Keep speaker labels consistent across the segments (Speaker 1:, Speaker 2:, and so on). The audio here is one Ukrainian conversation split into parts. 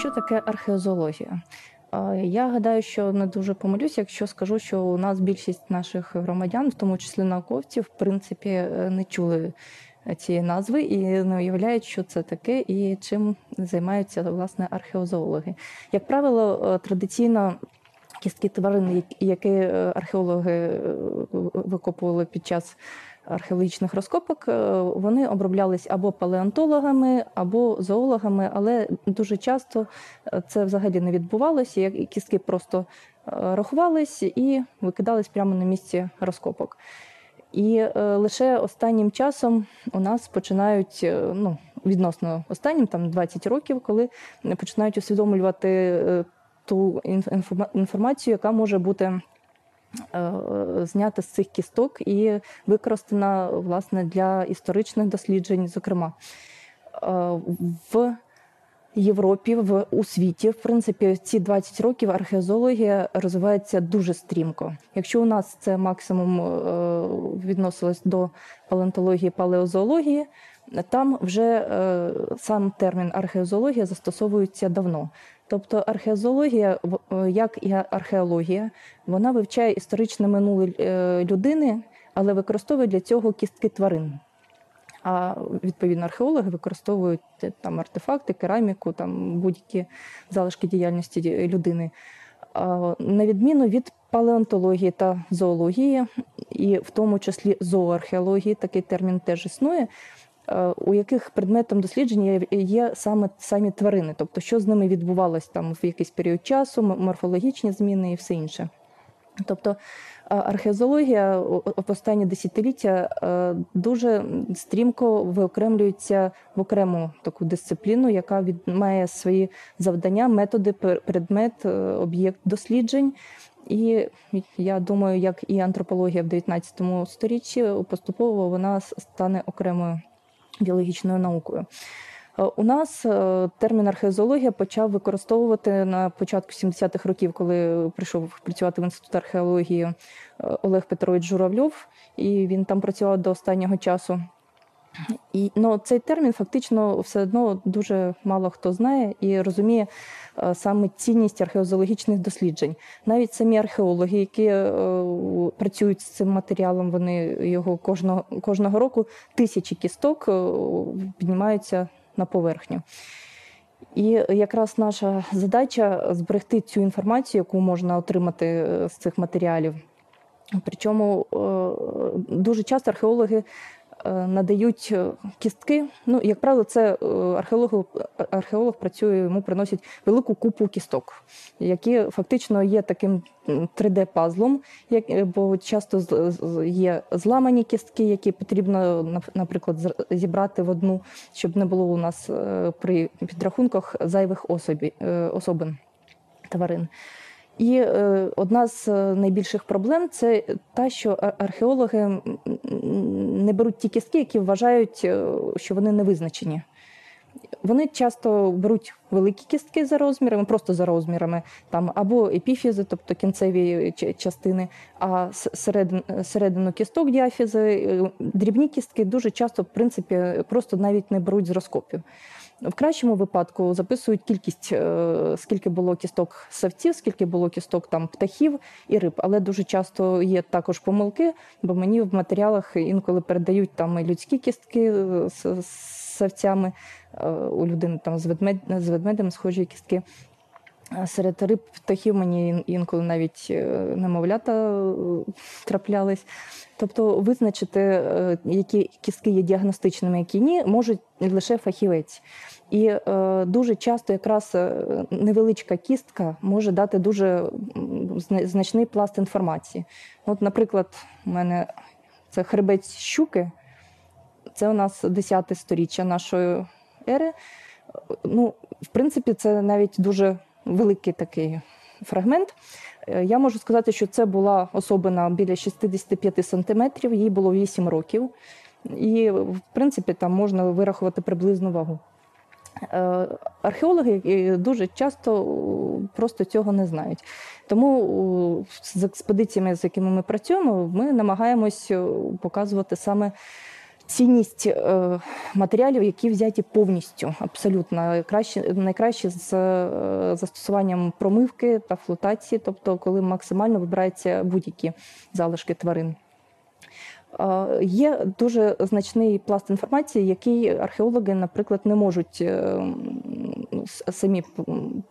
Speaker 1: Що таке археозоологія? Е, Я гадаю, що не дуже помилюся, якщо скажу, що у нас більшість наших громадян, в тому числі науковців, в принципі, е, не чули цієї назви і не уявляють, що це таке і чим займаються власне археозоологи. Як правило, е, традиційно кістки тварин, які- е, археологи е, викопували під час археологічних розкопок, е, вони оброблялись або палеонтологами, або зоологами, але дуже часто е, це взагалі не відбувалося. Кістки просто е, рахувались і викидались прямо на місці розкопок. І лише останнім часом у нас починають, ну відносно останнім, там 20 років, коли починають усвідомлювати ту інф- інформа- інформацію, яка може бути знята з цих кісток і використана власне для історичних досліджень, зокрема. Е, В Європі, в у світі, в принципі, ці 20 років археозологія розвивається дуже стрімко. Якщо у нас це максимум е, відносилось до палеонтології, палеозоології, там вже е, сам термін археозоологія застосовується давно. Тобто археозоологія, в- е, як і археологія, вона вивчає історичне минуле е, людини, але використовує для цього кістки тварин. А відповідно археологи використовують е, там артефакти, кераміку, там будь-які залишки діяльності людини. На відміну від палеонтології та зоології, і в тому числі зооархеології, такий термін теж існує, у яких предметом дослідження є- саме самі тварини, тобто що з ними відбувалось там в якийсь період часу, морфологічні зміни і все інше. Тобто а, археозоологія о- о- в останні десятиліття е, дуже стрімко виокремлюється в окрему таку дисципліну, яка має свої завдання, методи, предмет, е, об'єкт досліджень. І я думаю, як і антропологія в 19 сторіччі, поступово вона стане окремою біологічною наукою. Е, У нас е, термін археозологія почав використовувати на початку 70-х років, коли прийшов працювати в інститут археології е, Олег Петрович Журавльов, і він там працював до останнього часу. І ну, цей термін фактично все одно дуже мало хто знає і розуміє е, саме цінність археозоологічних досліджень. Навіть самі археологи, які е, працюють з цим матеріалом, вони його кожного, кожного року тисячі кісток е, піднімаються на поверхню. І якраз наша задача зберегти цю інформацію, яку можна отримати е, з цих матеріалів. Причому дуже часто археологи надають е, кістки. Ну, як правило, це е, археолог, археолог працює, йому приносять велику купу кісток, які фактично є таким 3D-пазлом, як- е, бо часто є зламані кістки, які потрібно, нап- наприклад, зібрати в одну, щоб не було у нас е, при підрахунках зайвих особі, е, особин тварин. І е, одна з е, найбільших проблем це та, що археологи не беруть ті кістки, які вважають, е, що вони не визначені. Вони часто беруть великі кістки за розмірами, просто за розмірами, там або епіфізи, тобто кінцеві частини, а середину кісток діафізи, дрібні кістки дуже часто, в принципі, просто навіть не беруть з розкопів. В кращому випадку записують кількість, е, скільки було кісток савців, скільки було кісток там птахів і риб. Але дуже часто є також помилки, бо мені в матеріалах інколи передають там і людські кістки е, з, савцями, е, у людини там з ведмедем схожі кістки. Серед риб птахів мені інколи навіть е, немовлята е, траплялись. Тобто визначити, е, які кістки є діагностичними, які ні, можуть лише фахівець. І дуже часто якраз невеличка кістка може дати дуже значний пласт інформації. От, наприклад, у мене це хребець щуки, це у нас 10 сторіччя нашої ери. Ну, в принципі, це навіть дуже великий такий фрагмент. Е, Я можу сказати, що це була особина біля 65 сантиметрів, їй було 8 років. І, в принципі, там можна вирахувати приблизну вагу. Е, Археологи е, дуже часто просто цього не знають. Тому з експедиціями, з якими ми працюємо, ми намагаємось показувати саме цінність е, матеріалів, які взяті повністю, абсолютно краще, найкраще з е, застосуванням промивки та флотації, тобто коли максимально вибираються будь-які залишки тварин. Е, Є дуже значний пласт інформації, який археологи, наприклад, не можуть самі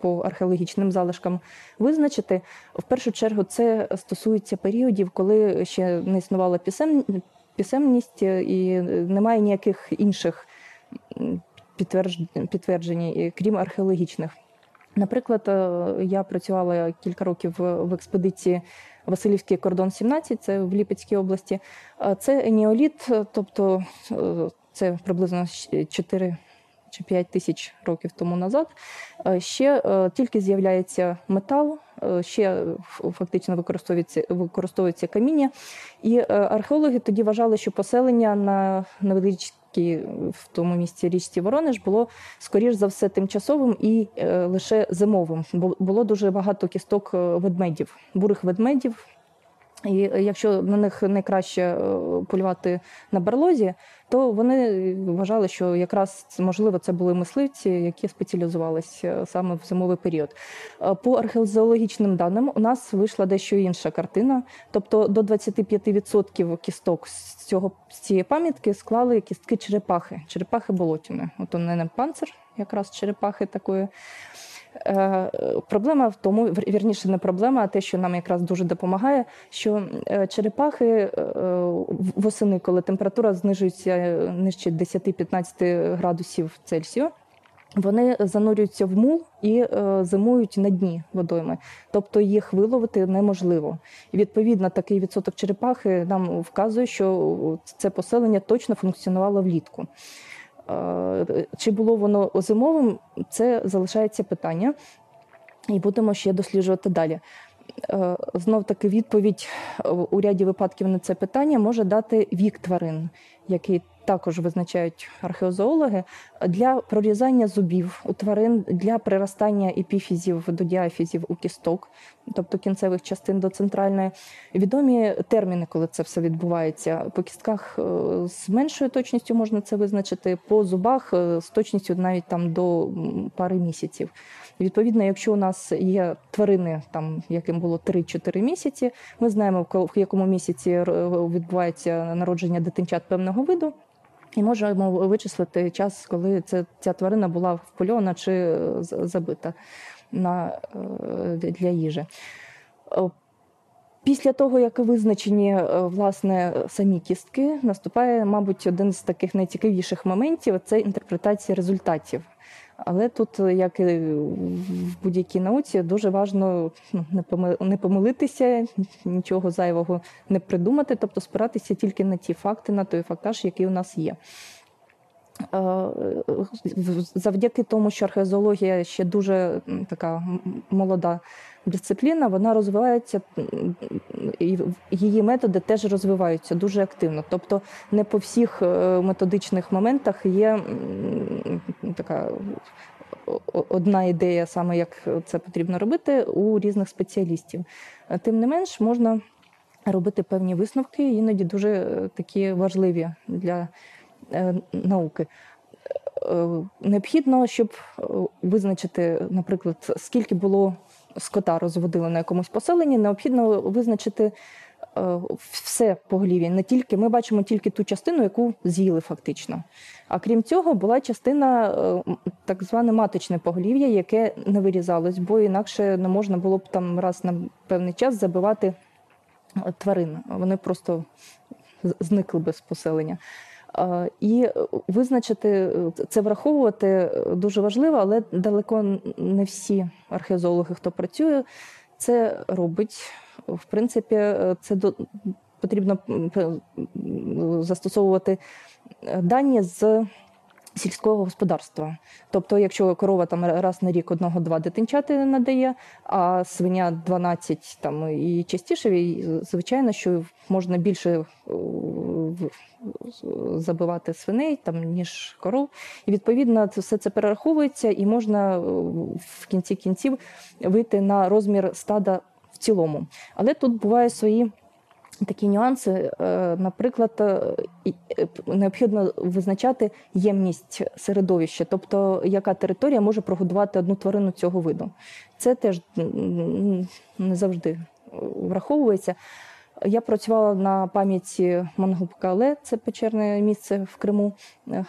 Speaker 1: по археологічним залишкам визначити. В першу чергу це стосується періодів, коли ще не існувала пісем... писемність е, і немає ніяких інших підтвердж... підтверджень, е, крім археологічних. Наприклад, е, я працювала кілька років в експедиції Васильівський кордон 17, це в Ліпецькій області. Е, Це неоліт, е, тобто е, це приблизно щ- 4 чи 5 тисяч років тому назад. Е, Ще е, тільки з'являється метал, е, ще фактично використовується, використовується каміння. І е, археологи тоді вважали, що поселення на невеличкій в тому місці річці Воронеж було скоріш за все тимчасовим і е, лише зимовим. Бо було дуже багато кісток е, ведмедів, бурих ведмедів. І е, якщо на них найкраще е, полювати на барлозі, то вони вважали, що якраз можливо це були мисливці, які спеціалізувалися саме в зимовий період. Е, По археозоологічним даним у нас вийшла дещо інша картина. Тобто до 25% кісток з цього з цієї пам'ятки склали кістки черепахи, черепахи болотяни. От у мене панцир, якраз черепахи такої. Е, Проблема в тому, вір- вірніше, не проблема, а те, що нам якраз дуже допомагає, що е, черепахи е, восени, коли температура знижується нижче 10-15 градусів Цельсію, вони занурюються в мул і е, зимують на дні водойми, тобто їх виловити неможливо. І відповідно такий відсоток черепахи нам вказує, що це поселення точно функціонувало влітку. Чи було воно зимовим, це залишається питання, і будемо ще досліджувати далі. Е, Знов таки відповідь у ряді випадків на це питання може дати вік тварин, який також визначають археозоологи, для прорізання зубів у тварин для приростання епіфізів до діафізів у кісток, тобто кінцевих частин до центральної. Відомі терміни, коли це все відбувається. По кістках е, з меншою точністю можна це визначити, по зубах е, з точністю навіть там до пари місяців. Відповідно, якщо у нас є тварини, там яким було 3-4 місяці, ми знаємо, в ко- в якому місяці е, відбувається народження дитинчат певного виду. І можемо вичислити час, коли це, ця тварина була впольована чи забита на, е, для їжі. Е, Після того, як визначені е, власне самі кістки, наступає, мабуть, один з таких найцікавіших моментів це інтерпретація результатів. Але тут, як і в будь-якій науці, дуже важливо не помилитися, нічого зайвого не придумати, тобто спиратися тільки на ті факти, на той фактаж, який у нас є. Е, Завдяки тому, що археозоологія ще дуже така молода дисципліна, вона розвивається, і її методи теж розвиваються дуже активно. Тобто не по всіх е, методичних моментах є така одна ідея, саме як це потрібно робити у різних спеціалістів. Е, Тим не менш, можна робити певні висновки, іноді дуже такі важливі для науки. Е, Необхідно, щоб е, визначити, наприклад, скільки було скота розводили на якомусь поселенні, необхідно визначити е, все поголів'я. Не тільки ми бачимо тільки ту частину, яку з'їли фактично. А крім цього, була частина е, так зване маточне поголів'я, яке не вирізалось, бо інакше не можна було б там раз на певний час забивати е, тварин. Вони просто зникли без поселення. Е, І е, визначити е, це враховувати дуже важливо, але далеко не всі археозологи, хто працює, це робить. В принципі, це до потрібно застосовувати дані з сільського господарства. Тобто, якщо корова там раз на рік одного-два дитинчати надає, а свиня 12 там і частіше, і, звичайно, що можна більше е, забивати свиней там ніж коров. І відповідно це все це перераховується, і можна е, в кінці кінців вийти на розмір стада в цілому. Але тут бувають свої такі нюанси. Е, Наприклад, е, е, необхідно визначати ємність середовища, тобто яка територія може прогодувати одну тварину цього виду. Це теж не завжди враховується. Я працювала на пам'яті Мангубка Але, це печерне місце в Криму, е,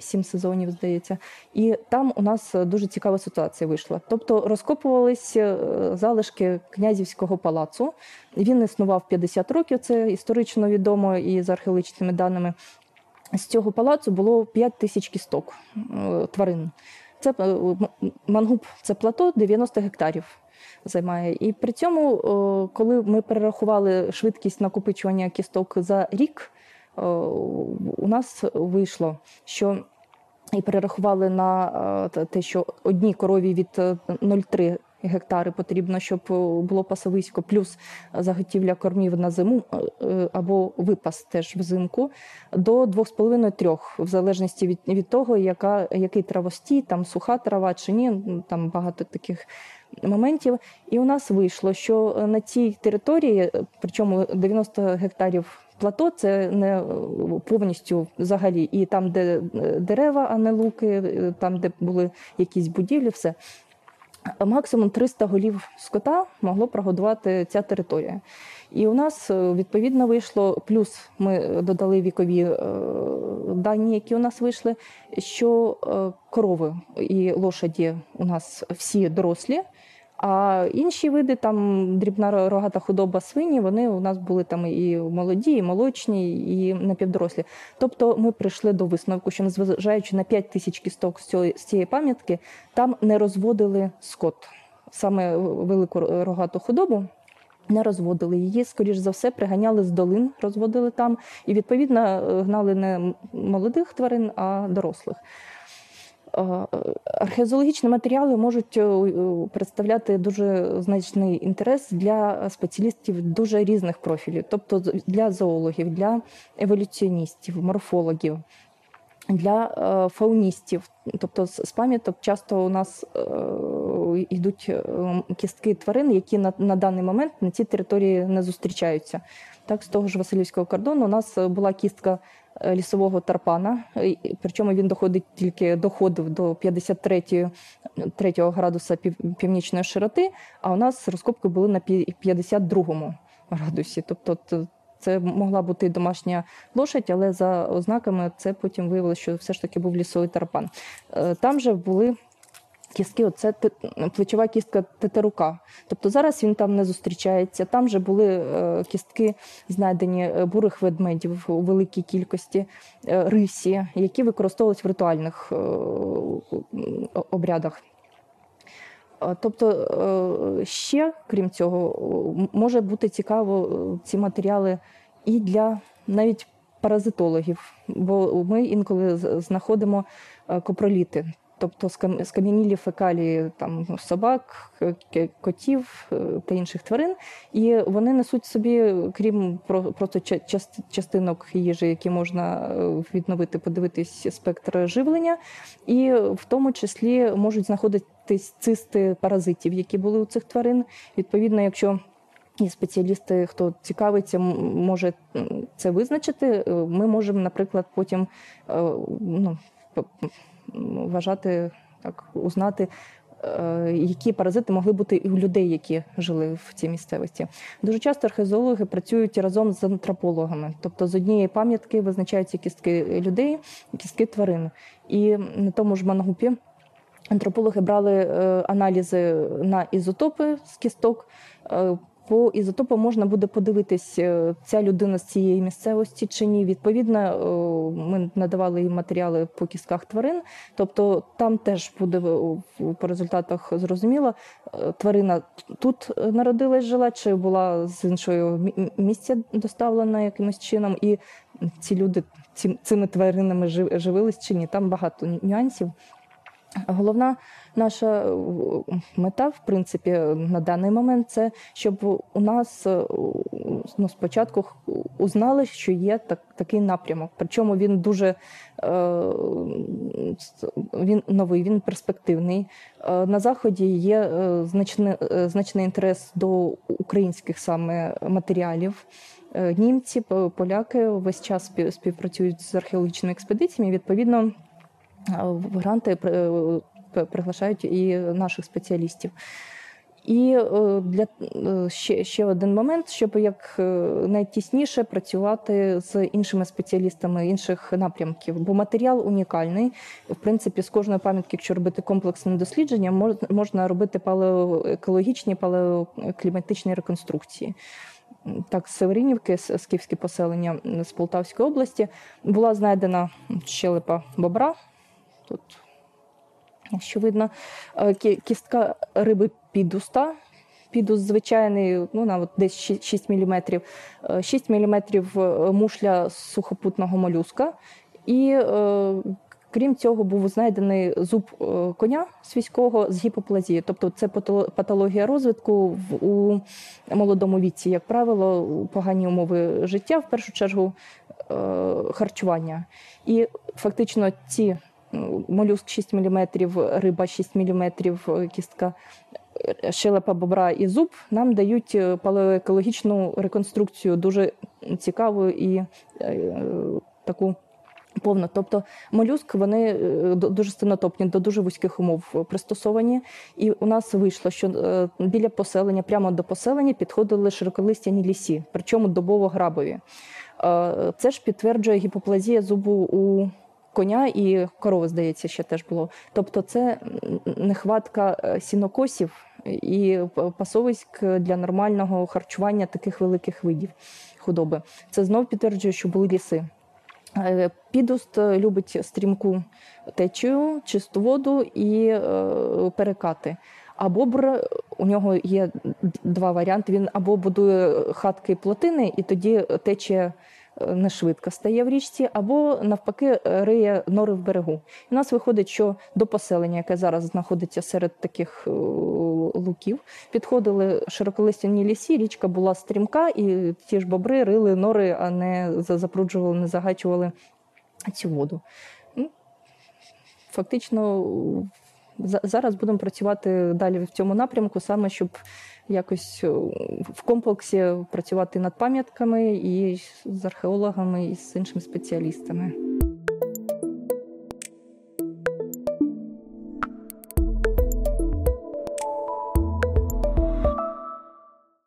Speaker 1: сім сезонів, здається. І там у нас дуже цікава ситуація вийшла. Тобто розкопувались е, залишки князівського палацу. Він існував 50 років, це історично відомо і за археологічними даними. З цього палацу було 5 тисяч кісток е, тварин. Це мангуб, це плато 90 гектарів займає. І при цьому, коли ми перерахували швидкість накопичування кісток за рік, у нас вийшло, що і перерахували на е, те- що одній корові від е, 0,3 гектари потрібно, щоб е, було пасовисько, плюс заготівля кормів на зиму е, е, або випас теж взимку, до 2,5-3, в залежності від, від того, яка, який травостій, там суха трава чи ні, там багато таких моментів. І у нас вийшло, що е, на цій території, е, причому 90 гектарів плато, це не е, повністю взагалі, і там, де дерева, а не луки, там, де були якісь будівлі, все. Максимум 300 голів скота могло прогодувати ця територія. І у нас е, відповідно вийшло, плюс ми додали вікові е, дані, які у нас вийшли, що е, корови і лошаді у нас всі дорослі. А інші види, там дрібна рогата худоба свині, вони у нас були там і молоді, і молочні, і напівдорослі. Тобто ми прийшли до висновку, що незважаючи на 5 тисяч кісток з цієї пам'ятки, там не розводили скот, саме велику рогату худобу. Не розводили її, скоріш за все, приганяли з долин, розводили там, і відповідно е, гнали не молодих тварин, а дорослих. Е, Археозологічні матеріали можуть е, представляти дуже значний інтерес для спеціалістів дуже різних профілів, тобто для зоологів, для еволюціоністів, морфологів, для фауністів. Тобто з пам'яток часто у нас йдуть е, кістки тварин, які на, на даний момент на цій території не зустрічаються. Так, з того ж Васильівського кордону у нас е, була кістка е, лісового тарпана, причому він доходить тільки доходив до 53 3 градуса пів- північної широти, а у нас розкопки були на пі- 52 градусі. Тобто це могла бути домашня лошадь, але за ознаками це потім виявилося, що все ж таки був лісовий тарпан. Там же були кістки, оце плечова кістка тетерука. Тобто зараз він там не зустрічається. Там же були е, кістки, знайдені е, бурих ведмедів у великій кількості, е, рисі, які використовувалися в ритуальних обрядах. Тобто ще, крім цього, може бути цікаво ці матеріали і для навіть паразитологів, бо ми інколи знаходимо копроліти, тобто скам'янілі фекалії там, собак, котів е, та інших тварин, і вони несуть собі, крім просто частинок їжі, які можна е, відновити, подивитись спектр живлення, і в тому числі можуть знаходитись цисти паразитів, які були у цих тварин. Відповідно, якщо і спеціалісти, хто цікавиться, може це визначити. е, Ми можемо, наприклад, потім ну, вважати так, узнати. е, Які паразити могли бути і у людей, які жили в цій місцевості? Дуже часто археозологи працюють разом з антропологами, тобто з однієї пам'ятки визначаються кістки людей, кістки тварин. І на тому ж мангупі антропологи брали е, аналізи на ізотопи з кісток. Е, По ізотопу можна буде подивитись, е, ця людина з цієї місцевості чи ні. Відповідно, е, ми надавали їм матеріали по кістках тварин. Тобто там теж буде в- по результатах зрозуміло, е, тварина тут народилась, жила, чи була з іншого місця доставлена якимось чином, і ці люди цими тваринами жив- живились чи ні. Там багато нюансів. Головна наша е, мета, в принципі, на даний момент це щоб у нас е, ну, спочатку узнали, що є так, такий напрямок. Причому він дуже е, він новий, він перспективний. На заході є значний, значний інтерес до українських саме матеріалів. Німці, поляки весь час співпрацюють з археологічними експедиціями. Відповідно, гранти приглашають і наших спеціалістів. І е, для е, ще, ще один момент, щоб як е, найтісніше працювати з іншими спеціалістами інших напрямків, бо матеріал унікальний. В принципі, з кожної пам'ятки, якщо робити комплексне дослідження, можна робити палеоекологічні, палеокліматичні реконструкції. Так, з Северинівки, скіфське поселення з Полтавської області, була знайдена щелепа бобра. Тут що е, кістка риби підуста. Підус звичайний, ну, от десь 6 мм. 6 мм мушля сухопутного молюска. І е, крім цього, був знайдений зуб е, коня свійського з гіпоплазією. Тобто це патологія розвитку у молодому віці, як правило, погані умови життя, в першу чергу е, харчування. І фактично ці молюск 6 мм, риба 6 мм, кістка е, щелепа бобра і зуб нам дають е, палеоекологічну реконструкцію дуже цікаву і е, таку повну. Тобто молюск вони е, дуже стенотопні, до дуже вузьких умов пристосовані. І у нас вийшло, що е, біля поселення, прямо до поселення, підходили широколистяні лісі, причому добово-грабові. Е, Це ж підтверджує гіпоплазія зубу у коня і корови, здається, ще теж було. Тобто, це нехватка е, сінокосів і п- пасовиськ для нормального харчування таких великих видів худоби. Це знов підтверджує, що були ліси. Е, Підуст е, любить стрімку течію, чисту воду і е, перекати. А бобр у нього є два варіанти. Він або будує хатки і плотини, і тоді течія е, не швидко стає в річці, або навпаки е, риє нори в берегу. І у нас виходить, що до поселення, яке зараз знаходиться серед таких е, луків, підходили широколистяні лісі, річка була стрімка, і ті ж бобри рили нори, а не запруджували, не загачували цю воду. Ну, Фактично, зараз будемо працювати далі в цьому напрямку, саме щоб якось е, в комплексі працювати над пам'ятками і з археологами, і з іншими спеціалістами.